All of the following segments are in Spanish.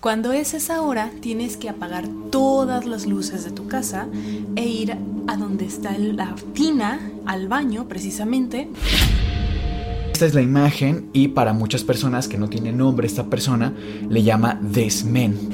Cuando es esa hora, tienes que apagar todas las luces de tu casa e ir a donde está la tina, al baño precisamente. Esta es la imagen y para muchas personas que no tiene nombre esta persona le llama Desmen.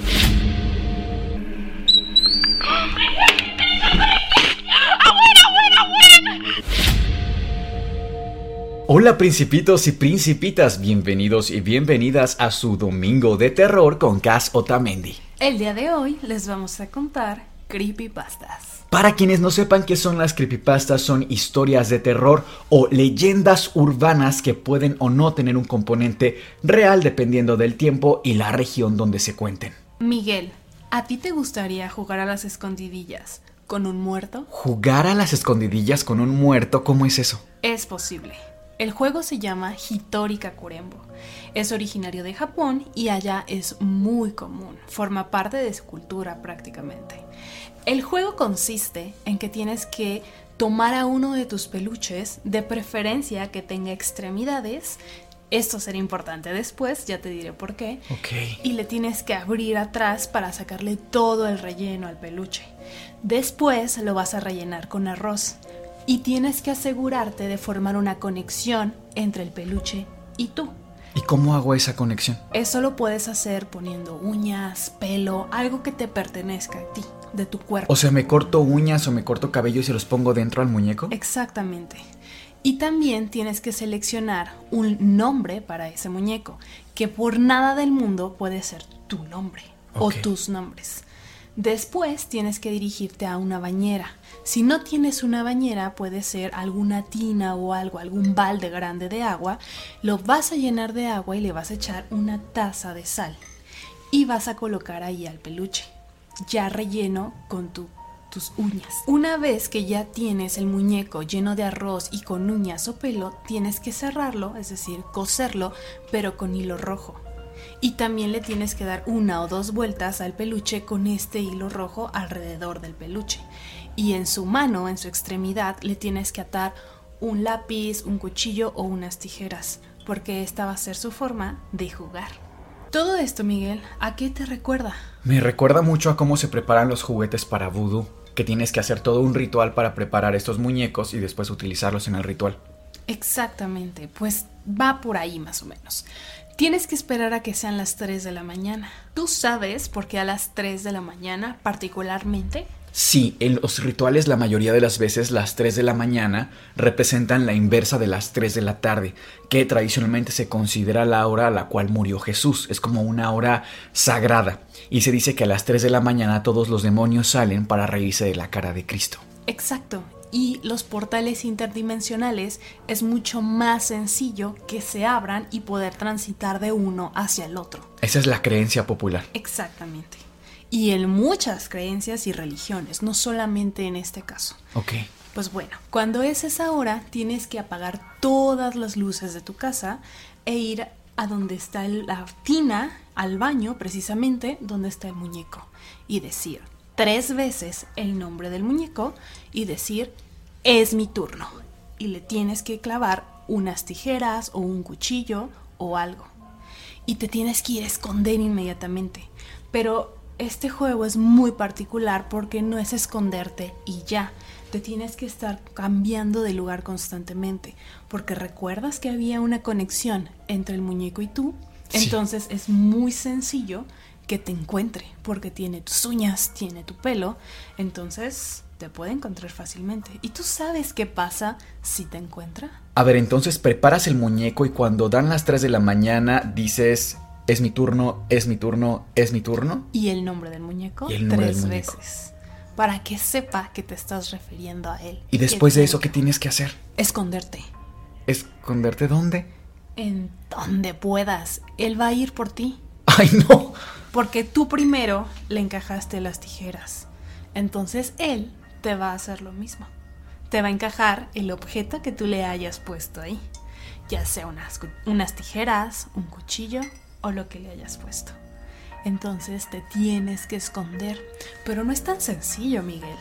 Hola principitos y principitas, bienvenidos y bienvenidas a su Domingo de Terror con Cas Otamendi. El día de hoy les vamos a contar creepypastas. Para quienes no sepan qué son las creepypastas, son historias de terror o leyendas urbanas que pueden o no tener un componente real dependiendo del tiempo y la región donde se cuenten. Miguel, ¿a ti te gustaría jugar a las escondidillas con un muerto? ¿Jugar a las escondidillas con un muerto? ¿Cómo es eso? Es posible. El juego se llama Hitori Kakurembo. Es originario de Japón y allá es muy común. Forma parte de su cultura prácticamente. El juego consiste en que tienes que tomar a uno de tus peluches, de preferencia que tenga extremidades. Esto será importante después, ya te diré por qué. Ok. Y le tienes que abrir atrás para sacarle todo el relleno al peluche. Después lo vas a rellenar con arroz y tienes que asegurarte de formar una conexión entre el peluche y tú. ¿Y cómo hago esa conexión? Eso lo puedes hacer poniendo uñas, pelo, algo que te pertenezca a ti, de tu cuerpo. O sea, me corto uñas o me corto cabello y se los pongo dentro al muñeco. Exactamente. Y también tienes que seleccionar un nombre para ese muñeco, que por nada del mundo puede ser tu nombre o tus nombres. Después tienes que dirigirte a una bañera. Si no tienes una bañera, puede ser alguna tina o algo, algún balde grande de agua. Lo vas a llenar de agua y le vas a echar una taza de sal. Y vas a colocar ahí al peluche, ya relleno con tu- tus uñas. Una vez que ya tienes el muñeco lleno de arroz y con uñas o pelo, tienes que cerrarlo, es decir, coserlo, pero con hilo rojo. Y también le tienes que dar una o dos vueltas al peluche con este hilo rojo alrededor del peluche. Y en su mano, en su extremidad, le tienes que atar un lápiz, un cuchillo o unas tijeras, porque esta va a ser su forma de jugar. Todo esto, Miguel, ¿a qué te recuerda? Me recuerda mucho a cómo se preparan los juguetes para vudú, que tienes que hacer todo un ritual para preparar estos muñecos y después utilizarlos en el ritual. Exactamente, pues va por ahí más o menos. Tienes que esperar a que sean las 3 de la mañana. ¿Tú sabes por qué a las 3 de la mañana particularmente? Sí, en los rituales la mayoría de las veces las 3 de la mañana representan la inversa de las 3 de la tarde, que tradicionalmente se considera la hora a la cual murió Jesús. Es como una hora sagrada. Y se dice que a las 3 de la mañana todos los demonios salen para reírse de la cara de Cristo. Exacto. Y los portales interdimensionales es mucho más sencillo que se abran y poder transitar de uno hacia el otro. Esa es la creencia popular. Exactamente. Y en muchas creencias y religiones, no solamente en este caso. Ok. Pues bueno, cuando es esa hora tienes que apagar todas las luces de tu casa e ir a donde está la tina, al baño precisamente, donde está el muñeco. Y decir tres veces el nombre del muñeco y decir, es mi turno. Y le tienes que clavar unas tijeras o un cuchillo o algo. Y te tienes que ir a esconder inmediatamente. Pero este juego es muy particular porque no es esconderte y ya. Te tienes que estar cambiando de lugar constantemente. Porque recuerdas que había una conexión entre el muñeco y tú. Sí. Entonces es muy sencillo que te encuentre. Porque tiene tus uñas, tiene tu pelo. Entonces te puede encontrar fácilmente. ¿Y tú sabes qué pasa si te encuentra? A ver, entonces preparas el muñeco y cuando dan las 3 de la mañana dices, es mi turno, es mi turno, es mi turno. Y el nombre del muñeco Y el nombre tres del muñeco. veces. Para que sepa que te estás refiriendo a él. Y después de eso, ¿qué tienes que hacer? Esconderte. ¿Esconderte dónde? En donde puedas. Él va a ir por ti. ¡Ay, no! Porque tú primero le encajaste las tijeras. Entonces él te va a hacer lo mismo. Te va a encajar el objeto que tú le hayas puesto ahí. Ya sea unas, unas tijeras, un cuchillo o lo que le hayas puesto. Entonces te tienes que esconder. Pero no es tan sencillo, Miguel.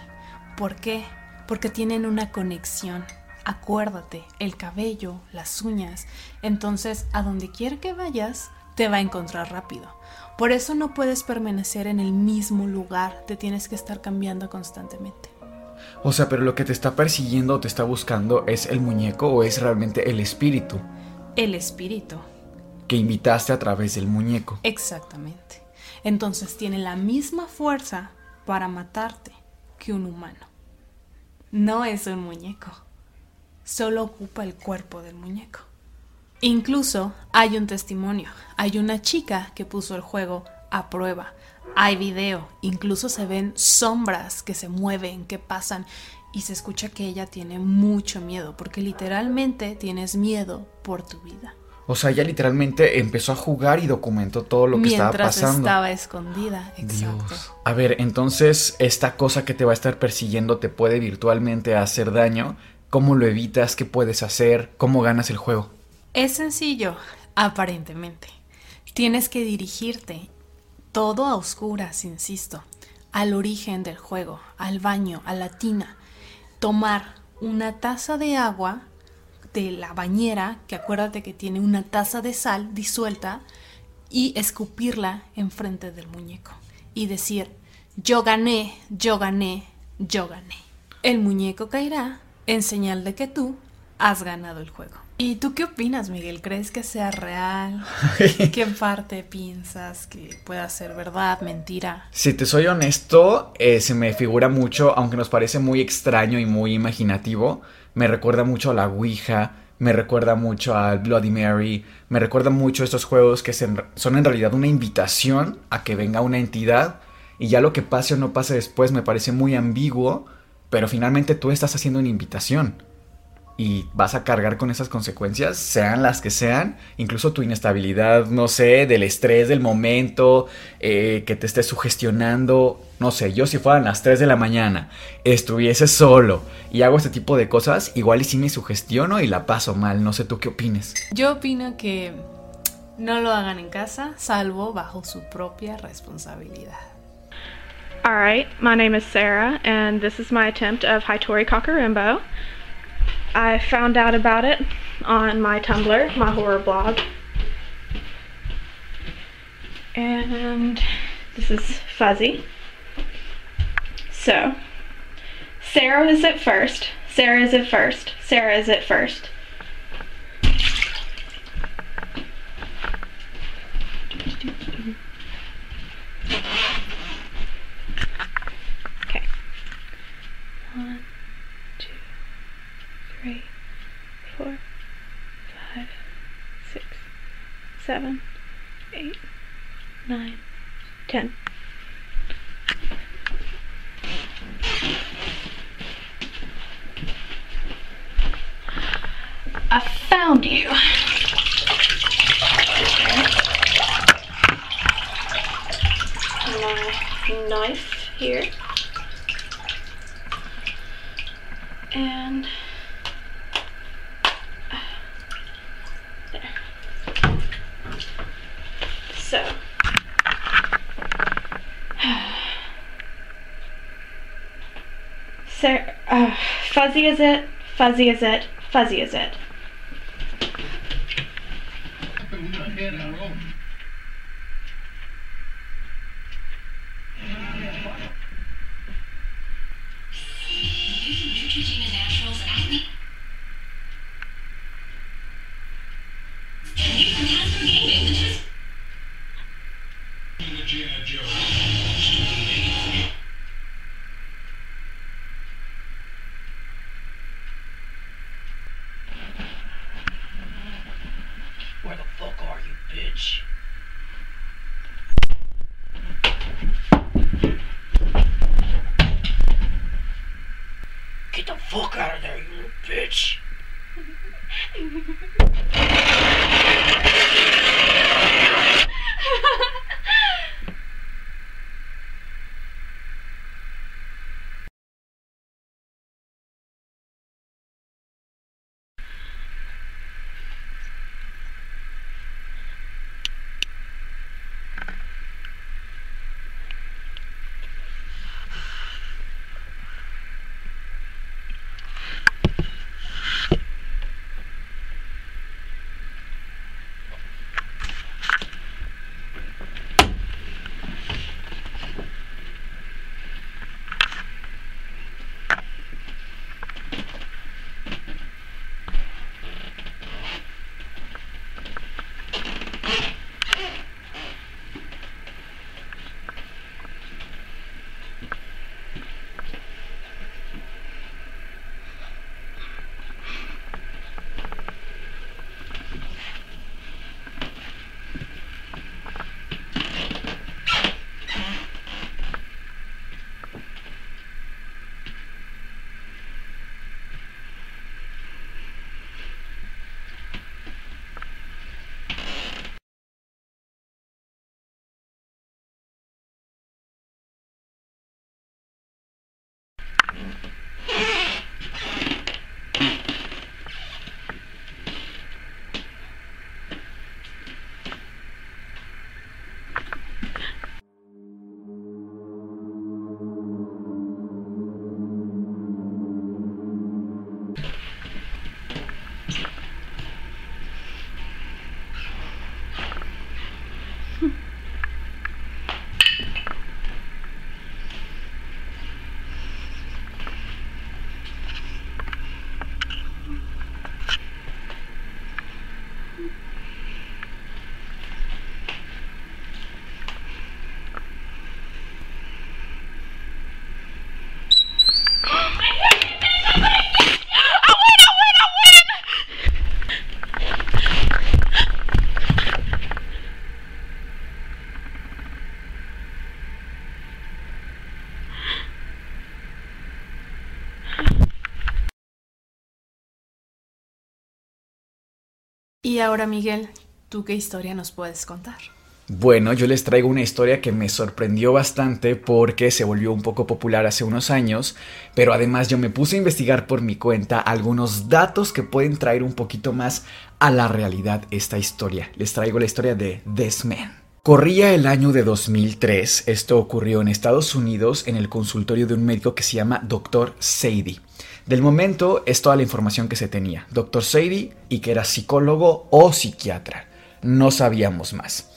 ¿Por qué? Porque tienen una conexión. Acuérdate, el cabello, las uñas. Entonces, a donde quiera que vayas, te va a encontrar rápido. Por eso no puedes permanecer en el mismo lugar, te tienes que estar cambiando constantemente. O sea, pero lo que te está persiguiendo o te está buscando es el muñeco o es realmente el espíritu El espíritu, que invitaste a través del muñeco. exactamente. Entonces tiene la misma fuerza para matarte que un humano. No es un muñeco, solo ocupa el cuerpo del muñeco. Incluso hay un testimonio, hay una chica que puso el juego a prueba, hay video, incluso se ven sombras que se mueven, que pasan y se escucha que ella tiene mucho miedo, porque literalmente tienes miedo por tu vida. O sea, ella literalmente empezó a jugar y documentó todo lo que estaba pasando. estaba escondida, exacto. Dios. A ver, entonces esta cosa que te va a estar persiguiendo te puede virtualmente hacer daño. ¿Cómo lo evitas? ¿Qué puedes hacer? ¿Cómo ganas el juego? Es sencillo, aparentemente. Tienes que dirigirte todo a oscuras, insisto, al origen del juego, al baño, a la tina. Tomar una taza de agua de la bañera, que acuérdate que tiene una taza de sal disuelta, y escupirla enfrente del muñeco. Y decir, yo gané, yo gané, yo gané. El muñeco caerá en señal de que tú has ganado el juego. ¿Y tú qué opinas, Miguel? ¿Crees que sea real? ¿Qué parte piensas que pueda ser verdad, mentira? Si te soy honesto, eh, se me figura mucho, aunque nos parece muy extraño y muy imaginativo, me recuerda mucho a la Ouija, me recuerda mucho al Bloody Mary, me recuerda mucho a estos juegos que son en realidad una invitación a que venga una entidad y ya lo que pase o no pase después me parece muy ambiguo, pero finalmente tú estás haciendo una invitación y vas a cargar con esas consecuencias, sean las que sean, incluso tu inestabilidad, no sé, del estrés del momento, eh, que te estés sugestionando, no sé, yo si fueran las 3 de la mañana, estuviese solo y hago este tipo de cosas, igual y sí me sugestiono y la paso mal, no sé tú qué opines. Yo opino que no lo hagan en casa, salvo bajo su propia responsabilidad. All right, my name is Sarah, and this is my attempt of Hitori Kakarimbo. I found out about it on my Tumblr, my horror blog. And this is Fuzzy. So, Sarah is at first. Sarah is at first. Sarah is at first. Okay. One, three, four, five, six, seven, eight, nine, ten. I found you. My knife here. And there. So Sarah, uh, fuzzy is it? Fuzzy is it? Fuzzy is it? Fuck out of there, you little bitch. ahora, Miguel, ¿tú qué historia nos puedes contar? Bueno, yo les traigo una historia que me sorprendió bastante porque se volvió un poco popular hace unos años, pero además yo me puse a investigar por mi cuenta algunos datos que pueden traer un poquito más a la realidad esta historia. Les traigo la historia de This. Corría el año de 2003, esto ocurrió en Estados Unidos en el consultorio de un médico que se llama Dr. Sadie. Del momento es toda la información que se tenía. Dr. Sadie y que era psicólogo o psiquiatra. No sabíamos más.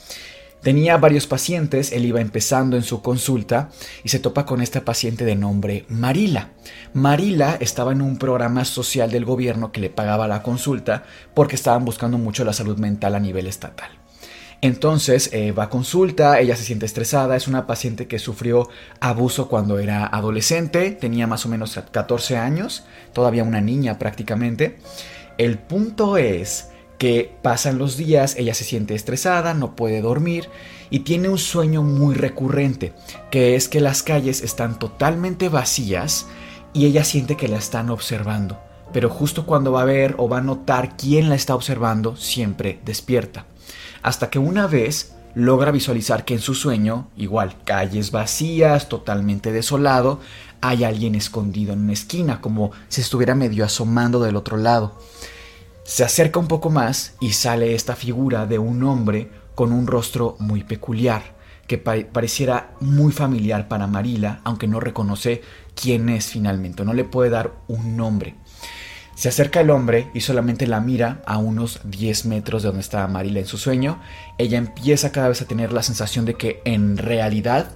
Tenía varios pacientes, él iba empezando en su consulta y se topa con esta paciente de nombre Marila. Marila estaba en un programa social del gobierno que le pagaba la consulta porque estaban buscando mucho la salud mental a nivel estatal. Entonces eh, va a consulta, ella se siente estresada, es una paciente que sufrió abuso cuando era adolescente, tenía más o menos 14 años, todavía una niña prácticamente. El punto es que pasan los días, ella se siente estresada, no puede dormir y tiene un sueño muy recurrente, que es que las calles están totalmente vacías y ella siente que la están observando. Pero justo cuando va a ver o va a notar quién la está observando, siempre despierta hasta que una vez logra visualizar que en su sueño, igual calles vacías, totalmente desolado, hay alguien escondido en una esquina, como si estuviera medio asomando del otro lado. Se acerca un poco más y sale esta figura de un hombre con un rostro muy peculiar, que pareciera muy familiar para Marila, aunque no reconoce quién es finalmente, no le puede dar un nombre. Se acerca el hombre y solamente la mira a unos 10 metros de donde estaba Marila en su sueño. Ella empieza cada vez a tener la sensación de que en realidad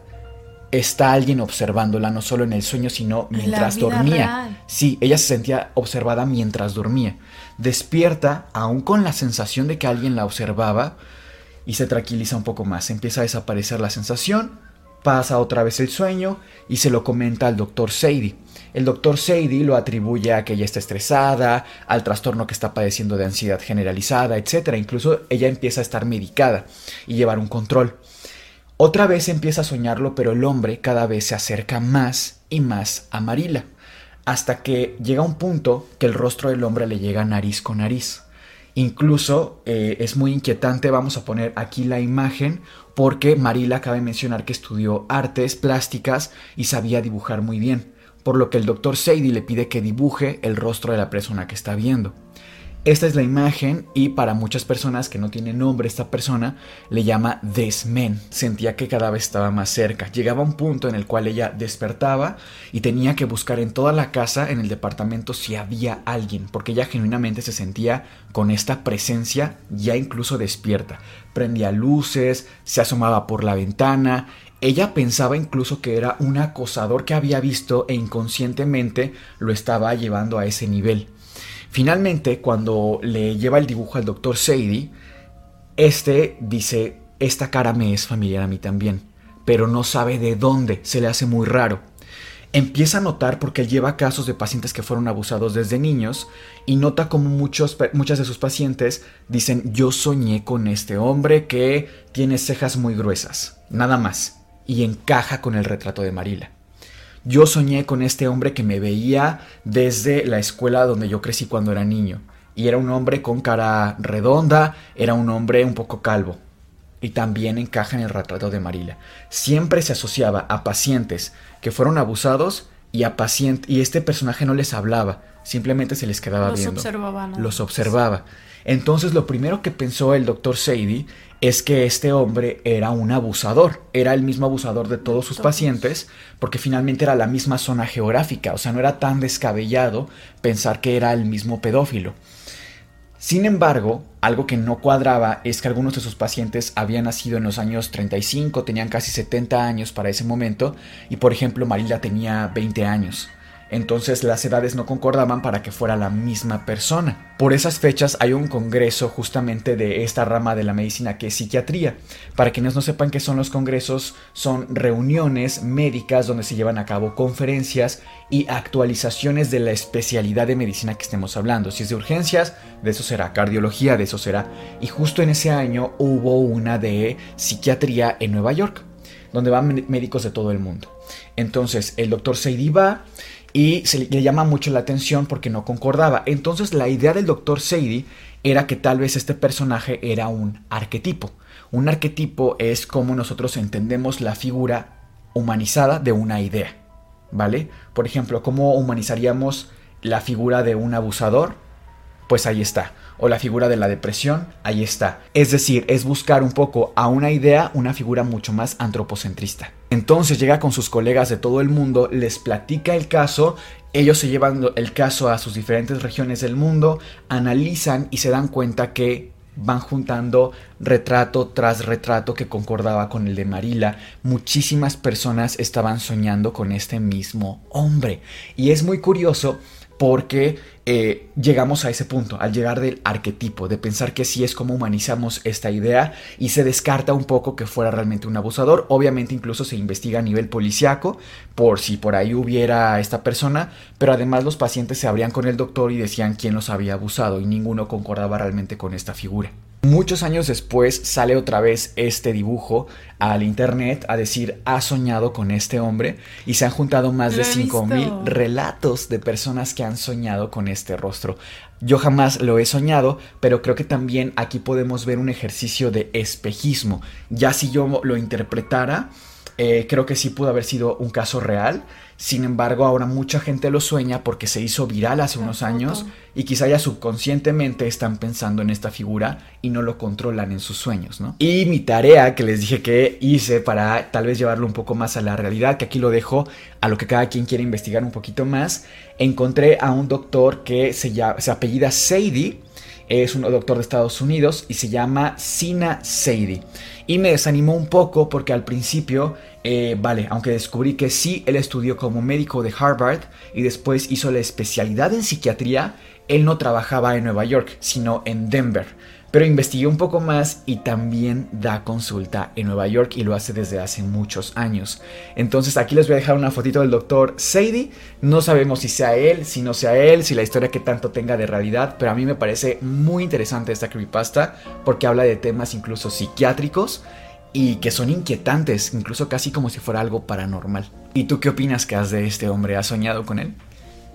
está alguien observándola, no solo en el sueño, sino mientras dormía. Sí, ella se sentía observada mientras dormía. Despierta, aún con la sensación de que alguien la observaba, y se tranquiliza un poco más. Empieza a desaparecer la sensación, pasa otra vez el sueño y se lo comenta al doctor Sadie. El doctor Sadie lo atribuye a que ella está estresada, al trastorno que está padeciendo de ansiedad generalizada, etc. Incluso ella empieza a estar medicada y llevar un control. Otra vez empieza a soñarlo, pero el hombre cada vez se acerca más y más a Marila. hasta que llega un punto que el rostro del hombre le llega nariz con nariz. Incluso eh, es muy inquietante, vamos a poner aquí la imagen, porque Marila acaba de mencionar que estudió artes plásticas y sabía dibujar muy bien, por lo que el doctor Sadie le pide que dibuje el rostro de la persona que está viendo. Esta es la imagen y para muchas personas que no tienen nombre esta persona le llama Desmen. Sentía que cada vez estaba más cerca. Llegaba un punto en el cual ella despertaba y tenía que buscar en toda la casa, en el departamento, si había alguien, porque ella genuinamente se sentía con esta presencia ya incluso despierta. Prendía luces, se asomaba por la ventana. Ella pensaba incluso que era un acosador que había visto e inconscientemente lo estaba llevando a ese nivel. Finalmente, cuando le lleva el dibujo al doctor Sadie, este dice, esta cara me es familiar a mí también, pero no sabe de dónde, se le hace muy raro. Empieza a notar porque él lleva casos de pacientes que fueron abusados desde niños y nota como muchos, muchas de sus pacientes dicen yo soñé con este hombre que tiene cejas muy gruesas, nada más, y encaja con el retrato de Marila. Yo soñé con este hombre que me veía desde la escuela donde yo crecí cuando era niño. Y era un hombre con cara redonda, era un hombre un poco calvo. Y también encaja en el retrato de Marila. Siempre se asociaba a pacientes que fueron abusados y a pacientes y este personaje no les hablaba, simplemente se les quedaba Los viendo. observaba, ¿no? Los observaba. Entonces lo primero que pensó el doctor Sadie es que este hombre era un abusador, era el mismo abusador de todos sus pacientes, porque finalmente era la misma zona geográfica, o sea, no era tan descabellado pensar que era el mismo pedófilo. Sin embargo, algo que no cuadraba es que algunos de sus pacientes habían nacido en los años 35, tenían casi 70 años para ese momento, y por ejemplo Marila tenía 20 años entonces las edades no concordaban para que fuera la misma persona. Por esas fechas hay un congreso justamente de esta rama de la medicina que es psiquiatría. Para quienes no sepan qué son los congresos, son reuniones médicas donde se llevan a cabo conferencias y actualizaciones de la especialidad de medicina que estemos hablando. Si es de urgencias, de eso será, cardiología, de eso será. Y justo en ese año hubo una de psiquiatría en Nueva York, donde van médicos de todo el mundo. Entonces el doctor Seidi va y se le, llama mucho la atención porque no concordaba. Entonces la idea del doctor Sadie era que tal vez este personaje era un arquetipo. Un arquetipo es como nosotros entendemos la figura humanizada de una idea, ¿vale? Por ejemplo, ¿cómo humanizaríamos la figura de un abusador? Pues ahí está. O la figura de la depresión, ahí está. Es decir, es buscar un poco a una idea una figura mucho más antropocentrista. Entonces llega con sus colegas de todo el mundo, les platica el caso, ellos se llevan el caso a sus diferentes regiones del mundo, analizan y se dan cuenta que van juntando retrato tras retrato que concordaba con el de Marila. Muchísimas personas estaban soñando con este mismo hombre. Y es muy curioso porque eh, llegamos a ese punto, al llegar del arquetipo, de pensar que sí es como humanizamos esta idea y se descarta un poco que fuera realmente un abusador. Obviamente incluso se investiga a nivel policiaco por si por ahí hubiera esta persona, pero además los pacientes se abrían con el doctor y decían quién los había abusado y ninguno concordaba realmente con esta figura. Muchos años después sale otra vez este dibujo al internet a decir ha soñado con este hombre y se han juntado más de 5000 relatos de personas que han soñado con este rostro. Yo jamás lo he soñado, pero creo que también aquí podemos ver un ejercicio de espejismo. Ya si yo lo interpretara, eh, creo que sí pudo haber sido un caso real. Sin embargo, ahora mucha gente lo sueña porque se hizo viral hace unos años y quizá ya subconscientemente están pensando en esta figura y no lo controlan en sus sueños, ¿no? Y mi tarea que les dije que hice para tal vez llevarlo un poco más a la realidad, que aquí lo dejo a lo que cada quien quiere investigar un poquito más, encontré a un doctor que se, llama, se apellida Sadie, es un doctor de Estados Unidos y se llama Sina Sadie. Y me desanimó un poco porque al principio, eh, vale, aunque descubrí que sí, él estudió como médico de Harvard y después hizo la especialidad en psiquiatría, él no trabajaba en Nueva York, sino en Denver. Pero investigué un poco más y también da consulta en Nueva York y lo hace desde hace muchos años. Entonces aquí les voy a dejar una fotito del doctor Sadie. No sabemos si sea él, si no sea él, si la historia que tanto tenga de realidad, pero a mí me parece muy interesante esta creepypasta porque habla de temas incluso psiquiátricos y que son inquietantes, incluso casi como si fuera algo paranormal. ¿Y tú qué opinas que has de este hombre? ¿Has soñado con él?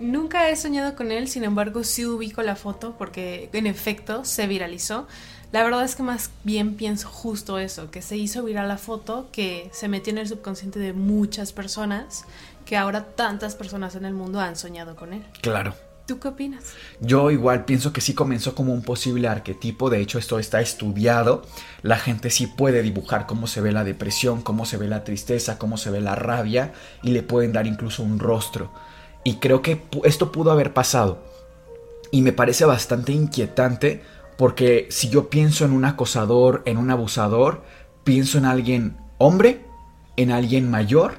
Nunca he soñado con él, sin embargo sí ubico la foto porque en efecto se viralizó. La verdad es que más bien pienso justo eso, que se hizo viral la foto, que se metió en el subconsciente de muchas personas, que ahora tantas personas en el mundo han soñado con él. Claro. ¿Tú qué opinas? Yo igual pienso que sí comenzó como un posible arquetipo, de hecho esto está estudiado, la gente sí puede dibujar cómo se ve la depresión, cómo se ve la tristeza, cómo se ve la rabia y le pueden dar incluso un rostro. Y creo que esto pudo haber pasado. Y me parece bastante inquietante porque si yo pienso en un acosador, en un abusador, pienso en alguien hombre, en alguien mayor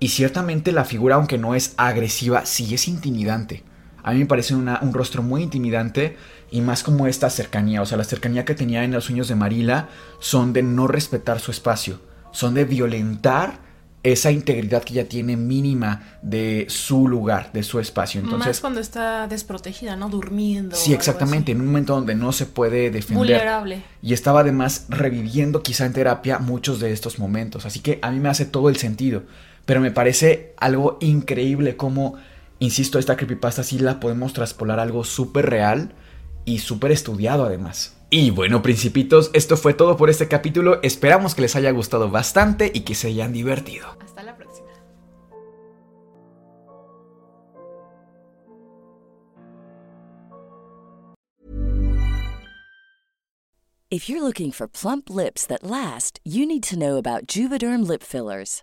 y ciertamente la figura, aunque no es agresiva, sí es intimidante. A mí me parece un rostro muy intimidante y más como esta cercanía, o sea, la cercanía que tenía en los sueños de Marila son de no respetar su espacio, son de violentar esa integridad que ella tiene mínima de su lugar, de su espacio. Entonces, Más cuando está desprotegida, ¿no? Durmiendo. Sí, exactamente, en un momento donde no se puede defender. Vulnerable. Y estaba además reviviendo quizá en terapia muchos de estos momentos. Así que a mí me hace todo el sentido. Pero me parece algo increíble como Insisto, esta creepypasta sí la podemos traspolar a algo súper real y súper estudiado además. Y bueno, principitos, esto fue todo por este capítulo. Esperamos que les haya gustado bastante y que se hayan divertido. Hasta la próxima. If you're looking for plump lips that last, you need to know about Juvederm lip fillers.